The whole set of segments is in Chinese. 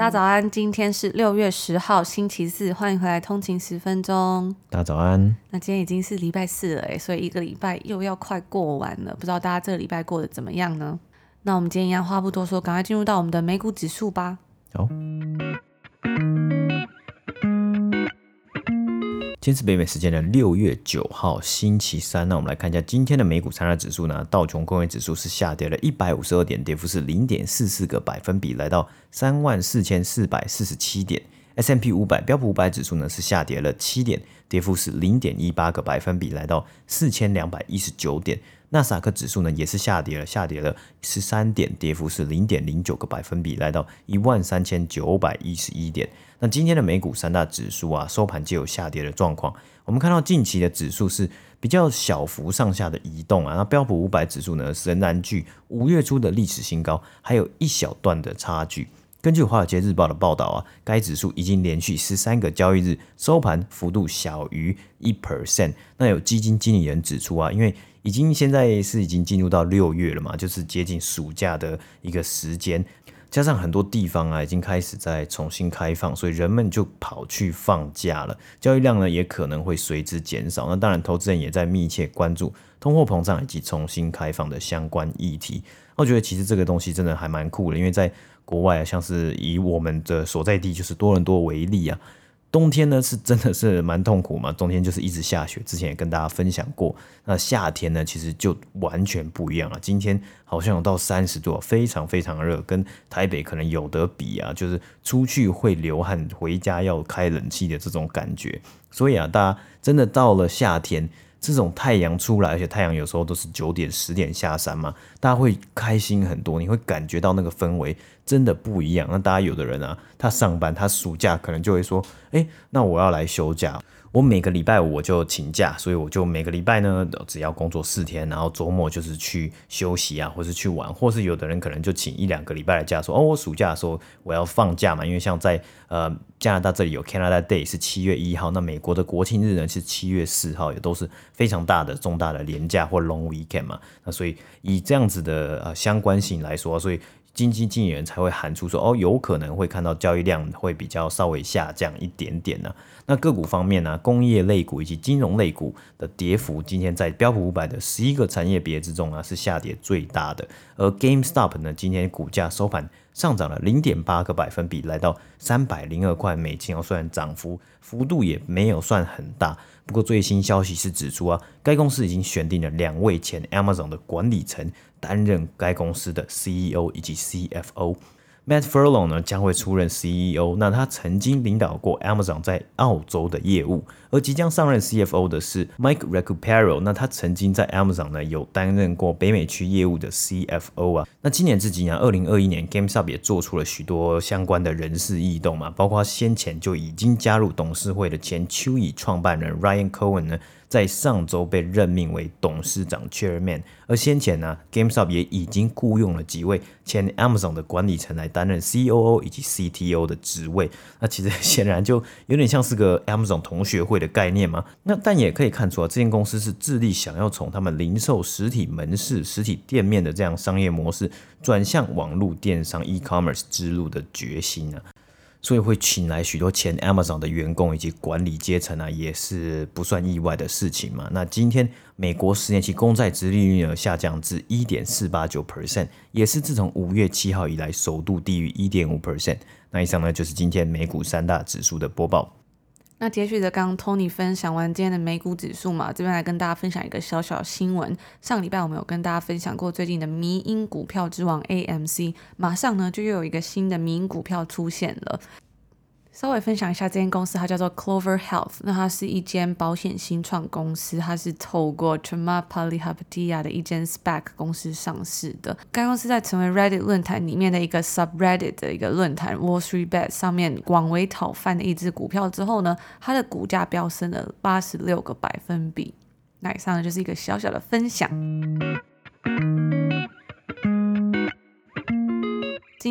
大家早安，今天是六月十号星期四，欢迎回来通勤十分钟。大家早安。那今天已经是礼拜四了，所以一个礼拜又要快过完了，不知道大家这个礼拜过得怎么样呢？那我们今天一样话不多说，赶快进入到我们的美股指数吧。好。今天是北美时间的六月九号星期三，那我们来看一下今天的美股三大指数呢。道琼工业指数是下跌了一百五十二点，跌幅是零点四四个百分比，来到三万四千四百四十七点。S M P 五百标普五百指数呢是下跌了七点，跌幅是零点一八个百分比，来到四千两百一十九点。纳斯达克指数呢也是下跌了，下跌了十三点，跌幅是零点零九个百分比，来到一万三千九百一十一点。那今天的美股三大指数啊，收盘皆有下跌的状况。我们看到近期的指数是比较小幅上下的移动啊，那标普五百指数呢仍然距五月初的历史新高还有一小段的差距。根据《华尔街日报》的报道啊，该指数已经连续十三个交易日收盘幅度小于一 percent。那有基金经理人指出啊，因为已经现在是已经进入到六月了嘛，就是接近暑假的一个时间，加上很多地方啊已经开始在重新开放，所以人们就跑去放假了，交易量呢也可能会随之减少。那当然，投资人也在密切关注通货膨胀以及重新开放的相关议题。我觉得其实这个东西真的还蛮酷的，因为在国外啊，像是以我们的所在地就是多伦多为例啊。冬天呢是真的是蛮痛苦嘛，冬天就是一直下雪。之前也跟大家分享过，那夏天呢其实就完全不一样了。今天好像有到三十度，非常非常热，跟台北可能有得比啊，就是出去会流汗，回家要开冷气的这种感觉。所以啊，大家真的到了夏天。这种太阳出来，而且太阳有时候都是九点、十点下山嘛，大家会开心很多，你会感觉到那个氛围真的不一样。那大家有的人啊，他上班，他暑假可能就会说，哎，那我要来休假。我每个礼拜五我就请假，所以我就每个礼拜呢，只要工作四天，然后周末就是去休息啊，或是去玩，或是有的人可能就请一两个礼拜的假，说哦，我暑假的时候我要放假嘛，因为像在呃加拿大这里有 Canada Day 是七月一号，那美国的国庆日呢是七月四号，也都是非常大的重大的连假或 Long Weekend 嘛，那所以以这样子的呃相关性来说，所以。基金经理人才会喊出说，哦，有可能会看到交易量会比较稍微下降一点点呢、那个股方面呢、工业类股以及金融类股的跌幅，今天在标普五百的十一个产业别之中啊，是下跌最大的。而 GameStop 呢，今天股价收盘上涨了零点八个百分比，来到三百零二块美金哦。虽然涨幅幅度也没有算很大，不过最新消息是指出啊，该公司已经选定了两位前 Amazon 的管理层。担任该公司的 CEO 以及 CFO。Matt Furlong 呢将会出任 CEO，那他曾经领导过 Amazon 在澳洲的业务，而即将上任 CFO 的是 Mike Recupero，那他曾经在 Amazon 呢有担任过北美区业务的 CFO 啊。那今年至今啊，二零二一年 GameStop 也做出了许多相关的人事异动嘛，包括先前就已经加入董事会的前秋蚁创办人 Ryan Cohen 呢。在上周被任命为董事长 （Chairman），而先前呢，GameStop 也已经雇佣了几位前 Amazon 的管理层来担任 COO 以及 CTO 的职位。那其实显然就有点像是个 Amazon 同学会的概念嘛。那但也可以看出啊，这间公司是致力想要从他们零售实体门市、实体店面的这样商业模式，转向网络电商 （e-commerce） 之路的决心啊。所以会请来许多前 Amazon 的员工以及管理阶层啊，也是不算意外的事情嘛。那今天美国十年期公债殖利率呢下降至一点四八九 percent，也是自从五月七号以来首度低于一点五 percent。那以上呢就是今天美股三大指数的播报。那接续着刚刚 Tony 分享完今天的美股指数嘛，这边来跟大家分享一个小小新闻。上礼拜我们有跟大家分享过最近的迷因股票之王 AMC，马上呢就又有一个新的迷因股票出现了。稍微分享一下这间公司，它叫做 Clover Health。那它是一间保险新创公司，它是透过 t r a m a p a l i h a p t i a 的一间 SPAC 公司上市的。该公司在成为 Reddit 论坛里面的一个 subreddit 的一个论坛 Wall Street Bet 上面广为讨饭的一只股票之后呢，它的股价飙升了八十六个百分比。那以上呢就是一个小小的分享。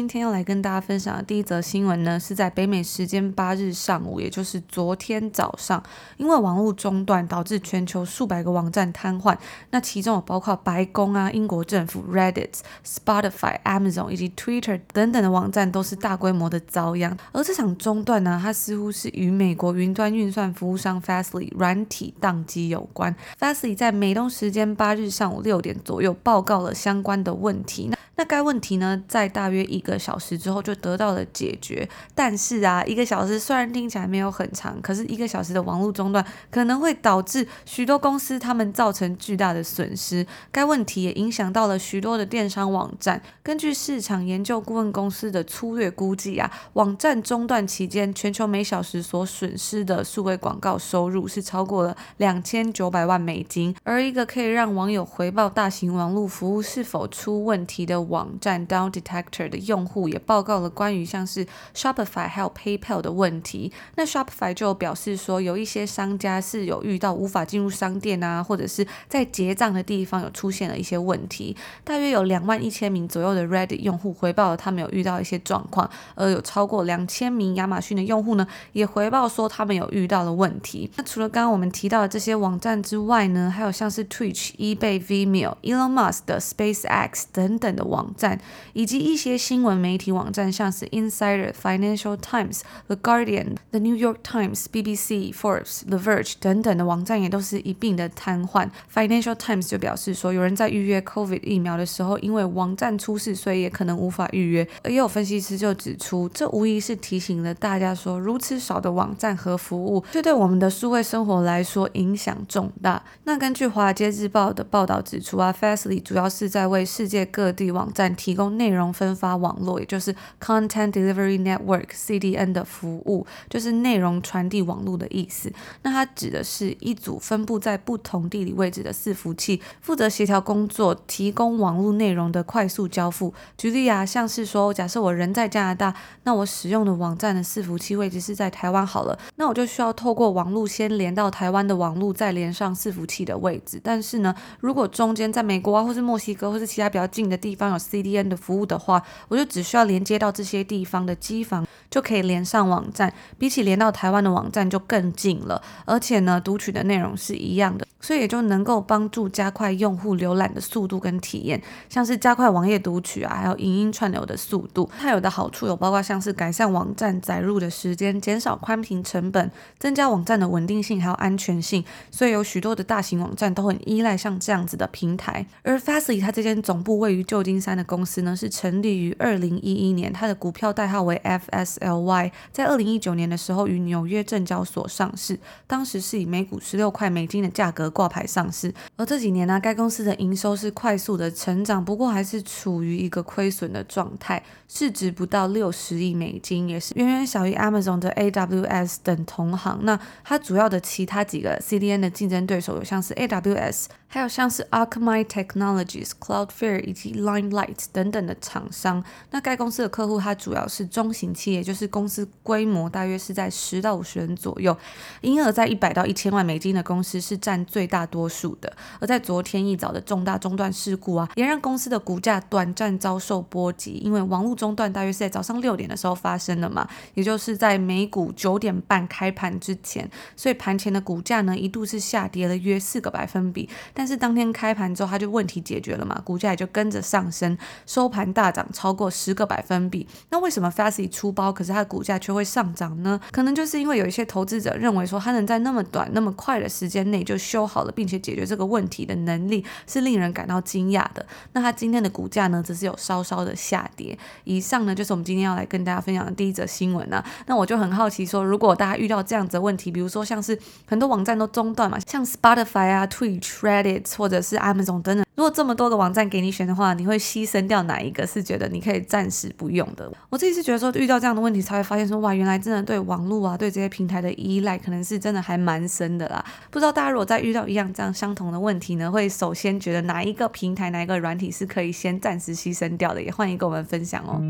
今天要来跟大家分享的第一则新闻呢，是在北美时间八日上午，也就是昨天早上，因为网络中断导致全球数百个网站瘫痪，那其中有包括白宫啊、英国政府、Reddit、Spotify、Amazon 以及 Twitter 等等的网站都是大规模的遭殃。而这场中断呢，它似乎是与美国云端运算服务商 Fastly 软体宕机有关。Fastly 在美东时间八日上午六点左右报告了相关的问题。那那该问题呢，在大约一个小时之后就得到了解决。但是啊，一个小时虽然听起来没有很长，可是一个小时的网络中断可能会导致许多公司他们造成巨大的损失。该问题也影响到了许多的电商网站。根据市场研究顾问公司的粗略估计啊，网站中断期间，全球每小时所损失的数位广告收入是超过了两千九百万美金。而一个可以让网友回报大型网络服务是否出问题的网站 Down Detector 的用户也报告了关于像是 Shopify 还有 PayPal 的问题。那 Shopify 就表示说，有一些商家是有遇到无法进入商店啊，或者是在结账的地方有出现了一些问题。大约有两万一千名左右的 Reddit 用户回报了他们有遇到一些状况，而有超过两千名亚马逊的用户呢，也回报说他们有遇到了问题。那除了刚刚我们提到的这些网站之外呢，还有像是 Twitch、eBay、Vimeo、Elon Musk 的 SpaceX 等等的网网站以及一些新闻媒体网站，像是 Insider、Financial Times、The Guardian、The New York Times、BBC、Forbes、The Verge 等等的网站也都是一并的瘫痪。Financial Times 就表示说，有人在预约 COVID 疫苗的时候，因为网站出事，所以也可能无法预约。而也有分析师就指出，这无疑是提醒了大家说，如此少的网站和服务，却对我们的数位生活来说影响重大。那根据《华尔街日报》的报道指出啊，Fastly 主要是在为世界各地网网站提供内容分发网络，也就是 Content Delivery Network（CDN） 的服务，就是内容传递网络的意思。那它指的是一组分布在不同地理位置的伺服器，负责协调工作，提供网络内容的快速交付。举例啊，像是说，假设我人在加拿大，那我使用的网站的伺服器位置是在台湾好了，那我就需要透过网络先连到台湾的网络，再连上伺服器的位置。但是呢，如果中间在美国啊，或是墨西哥，或是其他比较近的地方有 CDN 的服务的话，我就只需要连接到这些地方的机房，就可以连上网站。比起连到台湾的网站就更近了，而且呢，读取的内容是一样的，所以也就能够帮助加快用户浏览的速度跟体验，像是加快网页读取啊，还有影音串流的速度。它有的好处有包括像是改善网站载入的时间，减少宽频成本，增加网站的稳定性还有安全性。所以有许多的大型网站都很依赖像这样子的平台。而 Fastly 它这间总部位于旧金山的公司呢，是成立于二零一一年，它的股票代号为 FSLY，在二零一九年的时候于纽约证交所上市，当时是以每股十六块美金的价格挂牌上市。而这几年呢，该公司的营收是快速的成长，不过还是处于一个亏损的状态，市值不到六十亿美金，也是远远小于 Amazon 的 AWS 等同行。那它主要的其他几个 CDN 的竞争对手有像是 AWS。还有像是 Akamai Technologies、Cloudflare 以及 Limelight 等等的厂商。那该公司的客户，它主要是中型企业，就是公司规模大约是在十到五十人左右，营业额在一百到一千万美金的公司是占最最大多数的。而在昨天一早的重大中断事故啊，也让公司的股价短暂遭受波及，因为网络中断大约是在早上六点的时候发生的嘛，也就是在美股九点半开盘之前，所以盘前的股价呢一度是下跌了约四个百分比。但是当天开盘之后，它就问题解决了嘛，股价也就跟着上升，收盘大涨超过十个百分比。那为什么 Fastly 出包，可是它的股价却会上涨呢？可能就是因为有一些投资者认为说，它能在那么短、那么快的时间内就修好了，并且解决这个问题的能力是令人感到惊讶的。那它今天的股价呢，则是有稍稍的下跌。以上呢，就是我们今天要来跟大家分享的第一则新闻啊。那我就很好奇说，如果大家遇到这样子的问题，比如说像是很多网站都中断嘛，像 Spotify 啊、Twitch、Reddit 或者是 Amazon 等等，如果这么多个网站给你选的话，你会牺牲掉哪一个？是觉得你可以暂时不用的？我自己是觉得说，遇到这样的问题才会发现说，哇，原来真的对网络啊，对这些平台的依赖，可能是真的还蛮深的啦。不知道大家如果在遇到一样这样相同的问题呢，会首先觉得哪一个平台、哪一个软体是可以先暂时牺牲掉的？也欢迎跟我们分享哦。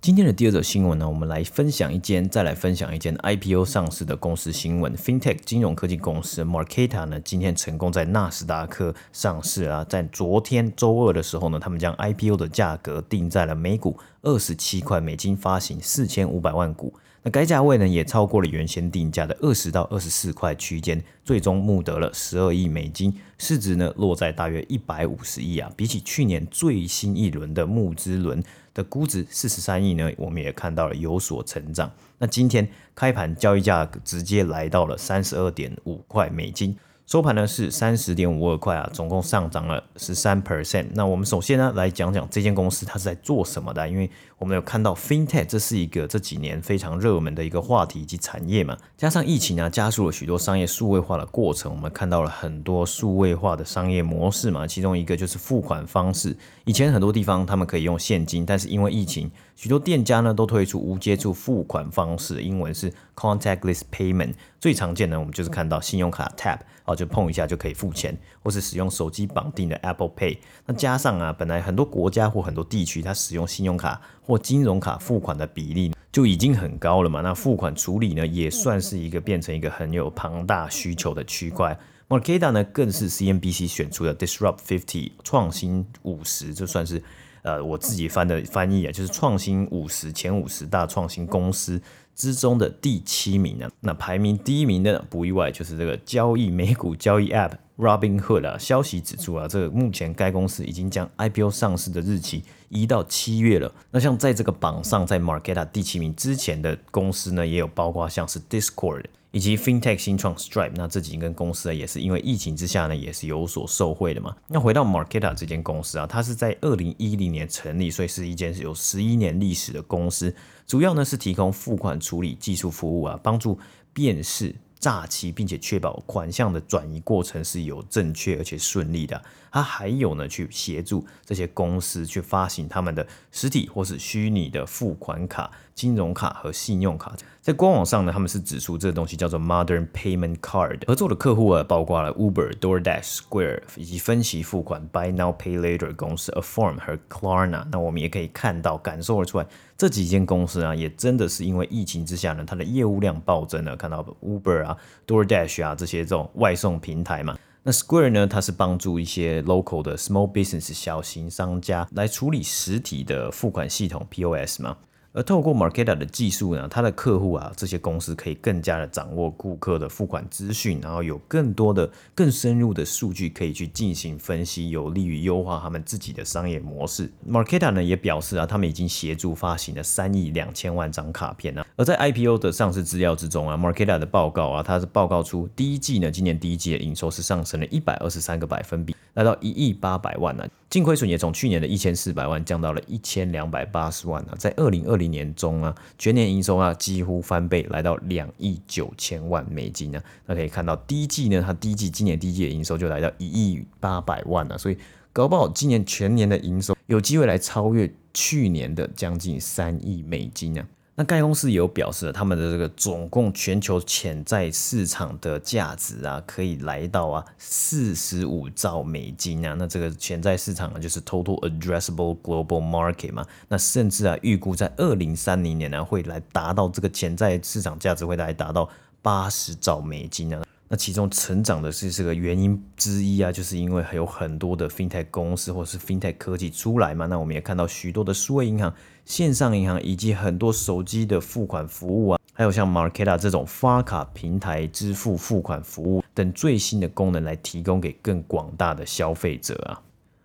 今天的第二则新闻呢，我们来分享一间，再来分享一间 IPO 上市的公司新闻。FinTech 金融科技公司 Marketa 呢，今天成功在纳斯达克上市啊。在昨天周二的时候呢，他们将 IPO 的价格定在了每股二十七块美金，发行四千五百万股。那该价位呢，也超过了原先定价的二十到二十四块区间，最终募得了十二亿美金，市值呢落在大约一百五十亿啊。比起去年最新一轮的募资轮。的估值四十三亿呢，我们也看到了有所成长。那今天开盘交易价直接来到了三十二点五块美金。收盘呢是三十点五二块啊，总共上涨了十三 percent。那我们首先呢来讲讲这间公司它是在做什么的，因为我们有看到 FinTech 这是一个这几年非常热门的一个话题以及产业嘛，加上疫情啊加速了许多商业数位化的过程，我们看到了很多数位化的商业模式嘛，其中一个就是付款方式。以前很多地方他们可以用现金，但是因为疫情，许多店家呢都推出无接触付款方式，英文是 Contactless Payment。最常见的我们就是看到信用卡 Tap。哦，就碰一下就可以付钱，或是使用手机绑定的 Apple Pay。那加上啊，本来很多国家或很多地区，它使用信用卡或金融卡付款的比例就已经很高了嘛。那付款处理呢，也算是一个变成一个很有庞大需求的区块。Marqeta 呢，更是 CNBC 选出的 Disrupt 50创新五十，就算是呃我自己翻的翻译啊，就是创新五十前五十大创新公司。之中的第七名呢，那排名第一名的不意外就是这个交易美股交易 App Robinhood 啊。消息指出啊，这个目前该公司已经将 IPO 上市的日期移到七月了。那像在这个榜上，在 Market 第七名之前的公司呢，也有包括像是 Discord 以及 FinTech 新创 Stripe。那这几间公司呢，也是因为疫情之下呢，也是有所受惠的嘛。那回到 Marketa 这间公司啊，它是在二零一零年成立，所以是一间有十一年历史的公司。主要呢是提供付款处理技术服务啊，帮助辨识诈欺，并且确保款项的转移过程是有正确而且顺利的。它还有呢，去协助这些公司去发行他们的实体或是虚拟的付款卡、金融卡和信用卡。在官网上呢，他们是指出这个东西叫做 Modern Payment Card。合作的客户啊，包括了 Uber、DoorDash、Square 以及分期付款 By Now Pay Later 公司 Affirm 和 Klarna。那我们也可以看到、感受得出来，这几间公司啊，也真的是因为疫情之下呢，它的业务量暴增了。看到 Uber 啊、DoorDash 啊这些这种外送平台嘛。那 Square 呢，它是帮助一些 local 的 small business 小型商家来处理实体的付款系统 POS 嘛。而透过 Marketa 的技术呢，它的客户啊，这些公司可以更加的掌握顾客的付款资讯，然后有更多的、更深入的数据可以去进行分析，有利于优化他们自己的商业模式。Marketa 呢也表示啊，他们已经协助发行了三亿两千万张卡片啊。而在 IPO 的上市资料之中啊，Marketa 的报告啊，它是报告出第一季呢，今年第一季的营收是上升了一百二十三个百分比，来到一亿八百万呢、啊，净亏损也从去年的一千四百万降到了一千两百八十万啊，在二零二零年中啊，全年营收啊几乎翻倍，来到两亿九千万美金呢。那可以看到第一季呢，它第一季今年第一季的营收就来到一亿八百万了，所以搞不好今年全年的营收有机会来超越去年的将近三亿美金呢。那该公司也有表示，他们的这个总共全球潜在市场的价值啊，可以来到啊四十五兆美金啊。那这个潜在市场啊，就是 Total Addressable Global Market 嘛。那甚至啊，预估在二零三零年呢，会来达到这个潜在市场价值会来达到八十兆美金啊。那其中成长的是这个原因之一啊，就是因为还有很多的 FinTech 公司或是 FinTech 科技出来嘛。那我们也看到许多的数位银行、线上银行以及很多手机的付款服务啊，还有像 Marketa 这种发卡平台支付付款服务等最新的功能来提供给更广大的消费者啊。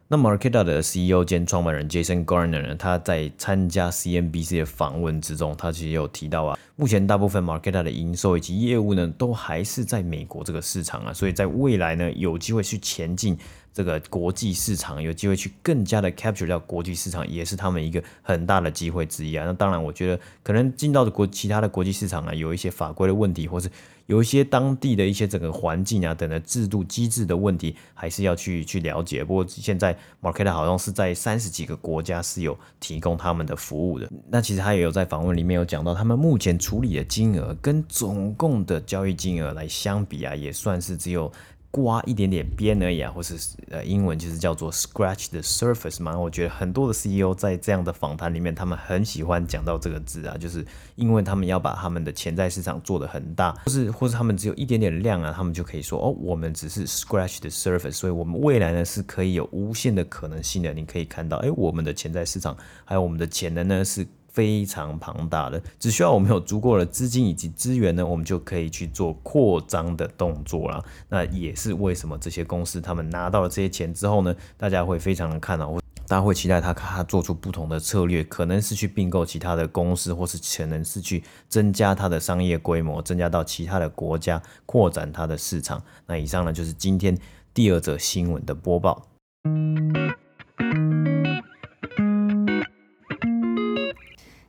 那 Marketa 的 CEO 兼创办人 Jason Garner 呢，他在参加 CNBC 的访问之中，他其实有提到啊，目前大部分 Marketa 的营收以及业务呢，都还是在美国这个市场啊，所以在未来呢，有机会去前进。这个国际市场有机会去更加的 capture 掉国际市场，也是他们一个很大的机会之一啊。那当然，我觉得可能进到的国其他的国际市场啊，有一些法规的问题，或是有一些当地的一些整个环境啊等的制度机制的问题，还是要去去了解。不过现在 Market 好像是在三十几个国家是有提供他们的服务的。那其实他也有在访问里面有讲到，他们目前处理的金额跟总共的交易金额来相比啊，也算是只有。刮一点点边而已啊，或是呃，英文就是叫做 scratch the surface 嘛。我觉得很多的 CEO 在这样的访谈里面，他们很喜欢讲到这个字啊，就是因为他们要把他们的潜在市场做得很大，或是或是他们只有一点点量啊，他们就可以说哦，我们只是 scratch the surface，所以我们未来呢是可以有无限的可能性的。你可以看到，哎，我们的潜在市场还有我们的潜能呢是。非常庞大的，只需要我们有足够的资金以及资源呢，我们就可以去做扩张的动作啦。那也是为什么这些公司他们拿到了这些钱之后呢，大家会非常的看好，大家会期待他他做出不同的策略，可能是去并购其他的公司，或是可能是去增加它的商业规模，增加到其他的国家，扩展它的市场。那以上呢，就是今天第二则新闻的播报。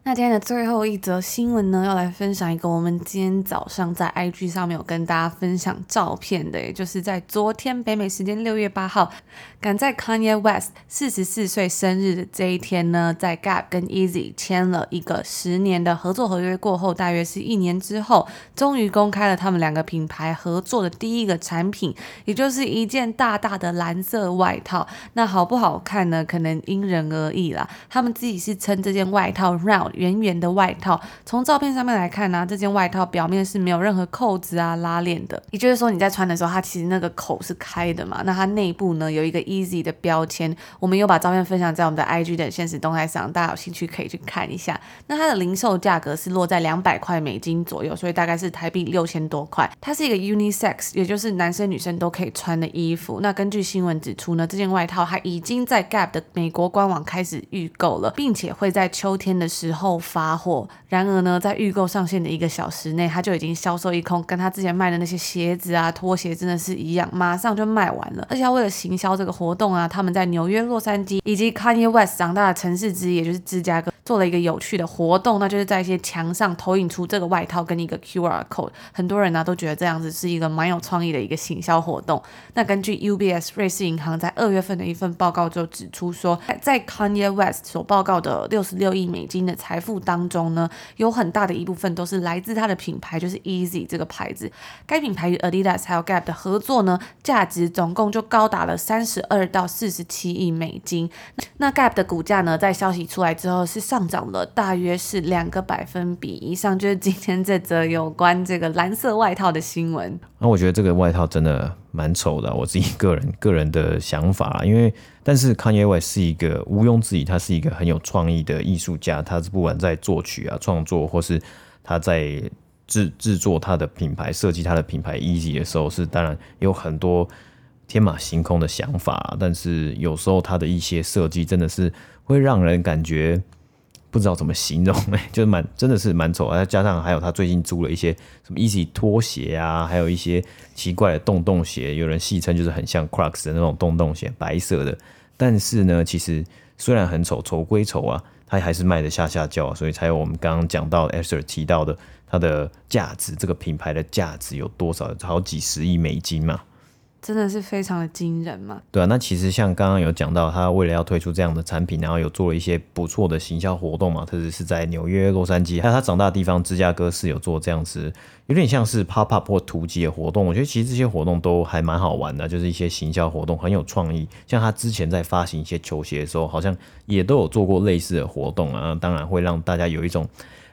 那今天的最后一则新闻呢，要来分享一个我们今天早上在 IG 上面有跟大家分享照片的，也就是在昨天北美时间六月八号，赶在 Kanye West 四十四岁生日的这一天呢，在 Gap 跟 Easy 签了一个十年的合作合约过后，大约是一年之后，终于公开了他们两个品牌合作的第一个产品，也就是一件大大的蓝色外套。那好不好看呢？可能因人而异啦。他们自己是称这件外套 Round。圆圆的外套，从照片上面来看呢、这件外套表面是没有任何扣子啊、拉链的，也就是说你在穿的时候，它其实那个口是开的嘛。那它内部呢有一个 Easy 的标签，我们有把照片分享在我们的 IG 的限时动态上，大家有兴趣可以去看一下。那它的零售价格是落在两百块美金左右，所以大概是台币六千多块。它是一个 Unisex，也就是男生女生都可以穿的衣服。那根据新闻指出呢，这件外套它已经在 Gap 的美国官网开始预购了，并且会在秋天的时候。后发货，然而呢，在预购上线的一个小时内，他就已经销售一空，跟他之前卖的那些鞋子啊、拖鞋真的是一样，马上就卖完了。而且他为了行销这个活动啊，他们在纽约、洛杉矶以及 Kanye West 长大的城市之一，也就是芝加哥。做了一个有趣的活动，那就是在一些墙上投影出这个外套跟一个 QR code，很多人呢都觉得这样子是一个蛮有创意的一个行销活动。那根据 UBS 瑞士银行在二月份的一份报告就指出说，在 Kanye West 所报告的六十六亿美金的财财富当中呢，有很大的一部分都是来自他的品牌，就是 Easy 这个牌子。该品牌与 Adidas 还有 Gap 的合作呢，价值总共就高达了三十二到四十七亿美金。那 Gap 的股价呢，在消息出来之后是上。涨了大约是两个百分比以上，就是今天这则有关这个蓝色外套的新闻。那、我觉得这个外套真的蛮丑的，我自己个人个人的想法。因为，但是 Kanye West 是一个毋庸置疑，他是一个很有创意的艺术家。他是不管在作曲啊、创作，或是他在制制作他的品牌、设计他的品牌 Easy 的时候，是当然有很多天马行空的想法。但是有时候他的一些设计真的是会让人感觉。不知道怎么形容、就是蛮真的是蛮丑，再加上还有他最近租了一些什么 Easy 拖鞋啊，还有一些奇怪的洞洞鞋，有人戏称就是很像 Crocs 的那种洞洞鞋，白色的。但是呢，其实虽然很丑，丑归丑啊，它还是卖得下下轿，所以才有我们刚刚讲到 Esther 提到的它的价值，这个品牌的价值有多少？好几十亿美金嘛。真的是非常的惊人嘛？对啊，那其实像刚刚有讲到，他为了要推出这样的产品，然后有做了一些不错的行销活动嘛，特别是在纽约、洛杉矶，还有他长大的地方芝加哥是有做这样子，有点像是 pop up 或突击的活动。我觉得其实这些活动都还蛮好玩的，就是一些行销活动很有创意。像他之前在发行一些球鞋的时候，好像也都有做过类似的活动啊，当然会让大家有一种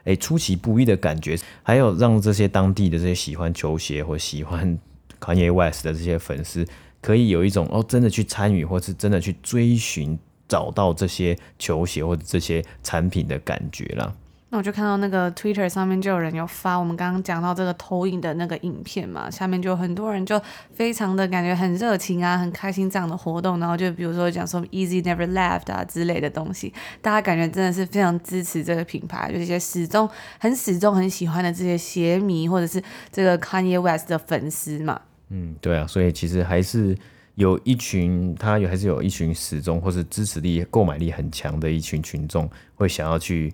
哎出其不意的感觉，还有让这些当地的这些喜欢球鞋或喜欢。Kanye West 的这些粉丝可以有一种哦，真的去参与，或是真的去追寻，找到这些球鞋或者这些产品的感觉啦。那我就看到那个 Twitter 上面就有人有发我们刚刚讲到这个投影的那个影片嘛，下面就很多人就非常的感觉很热情啊，很开心这样的活动，然后就比如说讲说 Easy Never Left 啊之类的东西，大家感觉真的是非常支持这个品牌，就是些始终很始终很喜欢的这些鞋迷或者是这个 Kanye West 的粉丝嘛。嗯，对啊，所以其实还是有一群他有还是有一群始终或是支持力、购买力很强的一群群众会想要去。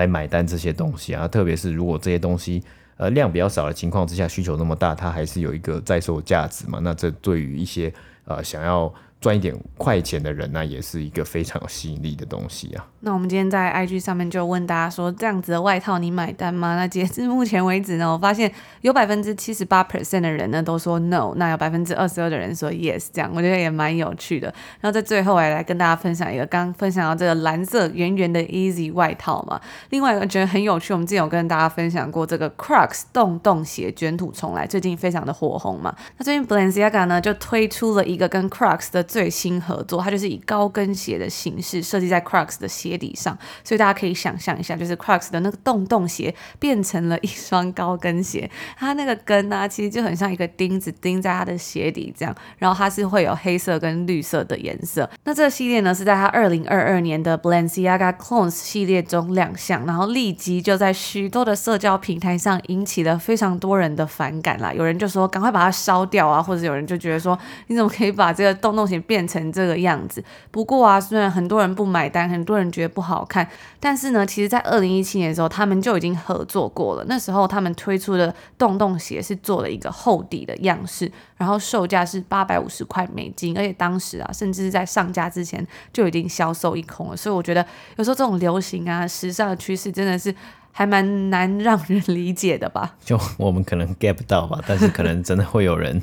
来买单这些东西啊，特别是如果这些东西呃量比较少的情况之下，需求那么大，它还是有一个在售价值嘛。那这对于一些呃想要赚一点快钱的人呢，也是一个非常有吸引力的东西啊。那我们今天在 IG 上面就问大家说，这样子的外套你买单吗？那截至目前为止呢，我发现有百分之七十八 percent 的人呢都说 no，那有百分之二十二的人说 yes，这样我觉得也蛮有趣的。然后在最后来来跟大家分享一个，刚刚分享到这个蓝色圆圆的 Easy 外套嘛。另外一个觉得很有趣，我们之前有跟大家分享过这个 Crocs 洞洞鞋卷土重来，最近非常的火红嘛。那最近 Balenciaga 呢就推出了一个跟 Crocs 的最新合作，它就是以高跟鞋的形式设计在 Crocs 的鞋底上，所以大家可以想象一下，就是 Crocs 的那个洞洞鞋变成了一双高跟鞋，它那个跟呢、其实就很像一个钉子钉在它的鞋底这样，然后它是会有黑色跟绿色的颜色。那这个系列呢是在它二零二二年的 Balenciaga Clones 系列中亮相，然后立即就在许多的社交平台上引起了非常多人的反感啦。有人就说赶快把它烧掉啊，或者有人就觉得说你怎么可以把这个洞洞鞋变成这个样子，不过啊，虽然很多人不买单，很多人觉得不好看，但是呢，其实，在二零一七年的时候，他们就已经合作过了。那时候，他们推出的洞洞鞋是做了一个厚底的样式，然后售价是八百五十块美金，而且当时啊，甚至是在上架之前就已经销售一空了。所以，我觉得有时候这种流行啊、时尚的趋势，真的是还蛮难让人理解的吧？就我们可能 get 不到吧，但是可能真的会有人。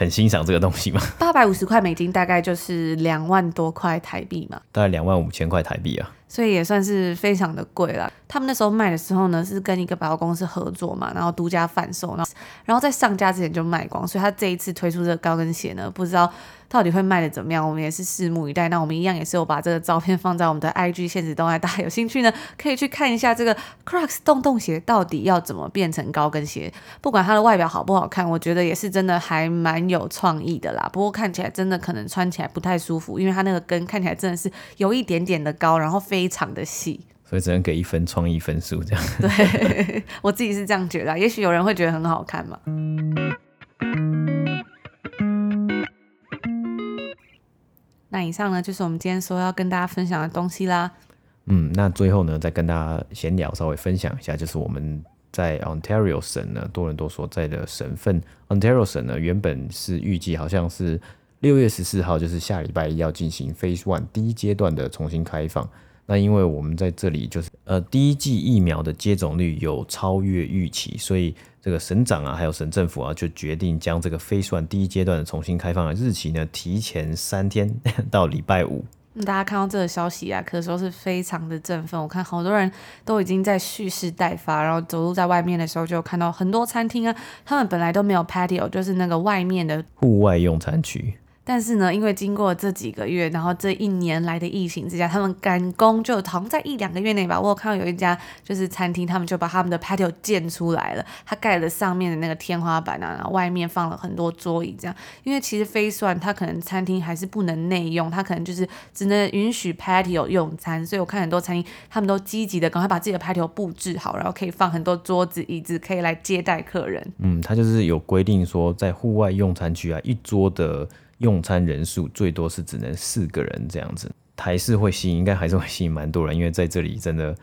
很欣赏这个东西吗？八百五十块美金大概就是两万多块台币嘛，大概两万五千块台币啊，所以也算是非常的贵了。他们那时候卖的时候呢，是跟一个百货公司合作嘛，然后独家贩售，然后在上架之前就卖光，所以他这一次推出这个高跟鞋呢，不知道。到底会卖的怎么样？我们也是拭目以待。那我们一样也是有把这个照片放在我们的 IG 限时动态，大家有兴趣呢，可以去看一下这个 Crocs 洞洞鞋到底要怎么变成高跟鞋。不管它的外表好不好看，我觉得也是真的还蛮有创意的啦。不过看起来真的可能穿起来不太舒服，因为它那个跟看起来真的是有一点点的高，然后非常的细，所以只能给一分创意分数这样。对，我自己是这样觉得，也许有人会觉得很好看嘛。那以上呢，就是我们今天说要跟大家分享的东西啦。嗯，那最后呢，再跟大家闲聊，稍微分享一下，就是我们在 Ontario 省呢，多伦多所在的省份 Ontario 省呢，原本是预计好像是六月十四号，就是下礼拜一要进行 Phase One 第一阶段的重新开放。那因为我们在这里就是呃第一季疫苗的接种率有超越预期，所以这个省长啊还有省政府啊就决定将这个 Phase One 第一阶段的重新开放的日期呢提前三天 到礼拜五。大家看到这个消息啊，可说是非常的振奋。我看好多人都已经在蓄势待发，然后走路在外面的时候就看到很多餐厅啊，他们本来都没有 patio，就是那个外面的户外用餐区。但是呢，因为经过这几个月，然后这一年来的疫情之下，他们赶工，就好像在一两个月内吧，我有看到有一家就是餐厅，他们就把他们的 patio 建出来了，他盖了上面的那个天花板啊，然后外面放了很多桌椅，这样。因为其实飞蒜它可能餐厅还是不能内用，他可能就是只能允许 patio 用餐，所以我看很多餐厅他们都积极的赶快把自己的 patio 布置好，然后可以放很多桌子椅子，可以来接待客人。嗯，他就是有规定说，在户外用餐区啊，一桌的。用餐人数最多是只能四个人这样子，还是会吸引，应该还是会吸引蛮多人，因为在这里真的，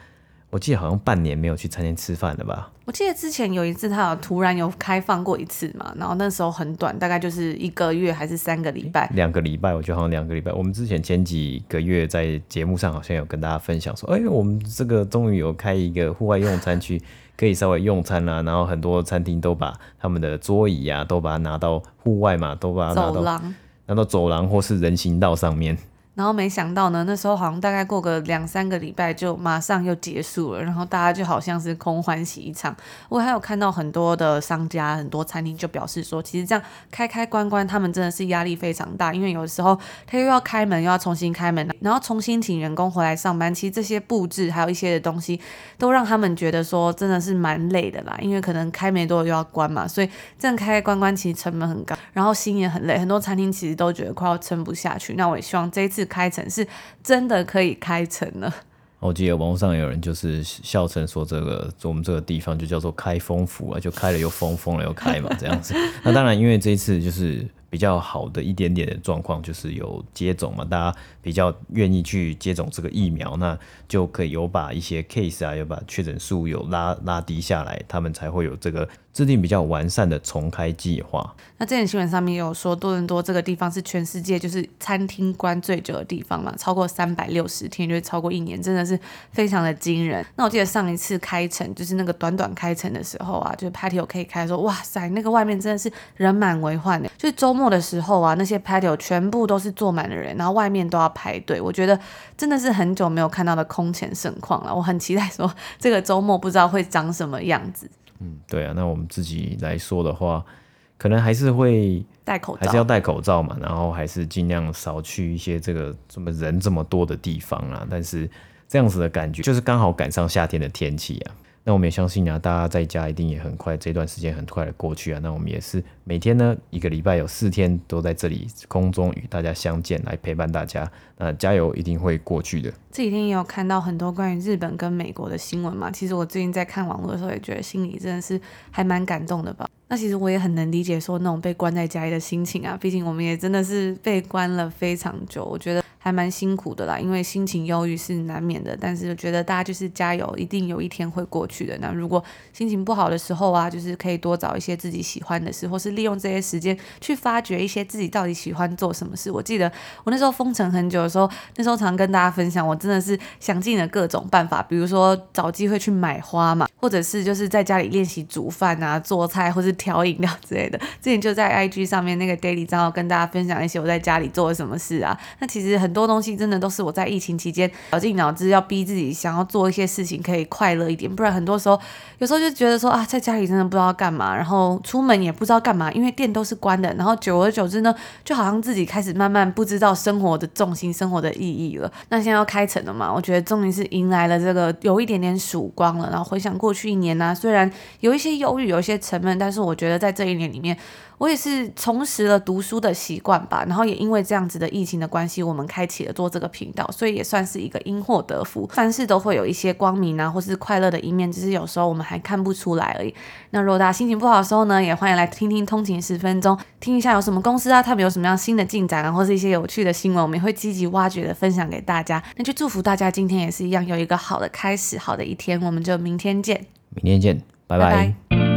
我记得好像半年没有去餐厅吃饭了吧？我记得之前有一次他有突然有开放过一次嘛，然后那时候很短，大概就是一个月还是三个礼拜？两个礼拜，我觉得好像两个礼拜。我们之前前几个月在节目上好像有跟大家分享说，哎，我们这个终于有开一个户外用餐区。可以稍微用餐啦、啊，然后很多餐厅都把他们的桌椅啊，都把它拿到户外嘛，都把它拿到。拿到走廊或是人行道上面，然后没想到呢，那时候好像大概过个两三个礼拜就马上又结束了，然后大家就好像是空欢喜一场。我还有看到很多的商家、很多餐厅就表示说，其实这样开开关关，他们真的是压力非常大，因为有时候他又要开门，又要重新开门，然后重新请员工回来上班。其实这些布置还有一些的东西，都让他们觉得说真的是蛮累的啦，因为可能开没多久又要关嘛，所以这样开开关关其实成本很高，然后心也很累。很多餐厅其实都觉得快要撑不下去。那我也希望这一次开成是真的可以开成了。我记得网络上有人就是笑称说，这个我们这个地方就叫做开封府啊，就开了又封，封了又开嘛，这样子。那当然，因为这一次就是比较好的一点点的状况，就是有接种嘛，大家比较愿意去接种这个疫苗，那就可以有把一些 case 啊，有把确诊数有拉拉低下来，他们才会有这个。制定比较完善的重开计划。那之前新闻上面也有说，多伦多这个地方是全世界就是餐厅关最久的地方嘛，超过三百六十天，就是超过一年，真的是非常的惊人。那我记得上一次开城，就是那个短短开城的时候啊，就是 patio 可以开说，哇塞，那个外面真的是人满为患的。就是周末的时候啊，那些 patio 全部都是坐满了人，然后外面都要排队。我觉得真的是很久没有看到的空前盛况了。我很期待说这个周末不知道会长什么样子。嗯，对啊，那我们自己来说的话，可能还是会戴口罩，还是要戴口罩嘛，然后还是尽量少去一些这个这么人这么多的地方啊。但是这样子的感觉，就是刚好赶上夏天的天气啊。那我们也相信啊，大家在家一定也很快，这段时间很快的过去啊。那我们也是每天呢，一个礼拜有四天都在这里空中与大家相见，来陪伴大家。那加油，一定会过去的。这几天也有看到很多关于日本跟美国的新闻嘛。其实我最近在看网络的时候，也觉得心里真的是还蛮感动的吧。那其实我也很能理解说那种被关在家里的心情啊，毕竟我们也真的是被关了非常久，我觉得。还蛮辛苦的啦，因为心情忧郁是难免的，但是觉得大家就是加油，一定有一天会过去的。那如果心情不好的时候啊，就是可以多找一些自己喜欢的事，或是利用这些时间去发掘一些自己到底喜欢做什么事。我记得我那时候封城很久的时候，那时候常跟大家分享，我真的是想尽了各种办法，比如说找机会去买花嘛，或者是就是在家里练习煮饭啊、做菜，或是调饮料之类的。之前就在 IG 上面那个 Daily 账号跟大家分享一些我在家里做了什么事啊。那其实很。多东西真的都是我在疫情期间绞尽脑汁要逼自己想要做一些事情可以快乐一点，不然很多时候有时候就觉得说啊，在家里真的不知道干嘛，然后出门也不知道干嘛，因为店都是关的，然后久而久之呢，就好像自己开始慢慢不知道生活的重心、生活的意义了。那现在要开城了嘛，我觉得终于是迎来了这个有一点点曙光了。然后回想过过去一年呢、虽然有一些忧郁，有一些沉闷，但是我觉得在这一年里面。我也是重拾了读书的习惯吧，然后也因为这样子的疫情的关系，我们开启了做这个频道，所以也算是一个因祸得福。凡事都会有一些光明啊，或是快乐的一面，只是有时候我们还看不出来而已。那如果大家心情不好的时候呢，也欢迎来听听通勤十分钟，听一下有什么公司啊，他们有什么样新的进展啊，或是一些有趣的新闻，我们也会积极挖掘的分享给大家。那就祝福大家今天也是一样有一个好的开始，好的一天，我们就明天见。明天见，拜拜。拜拜。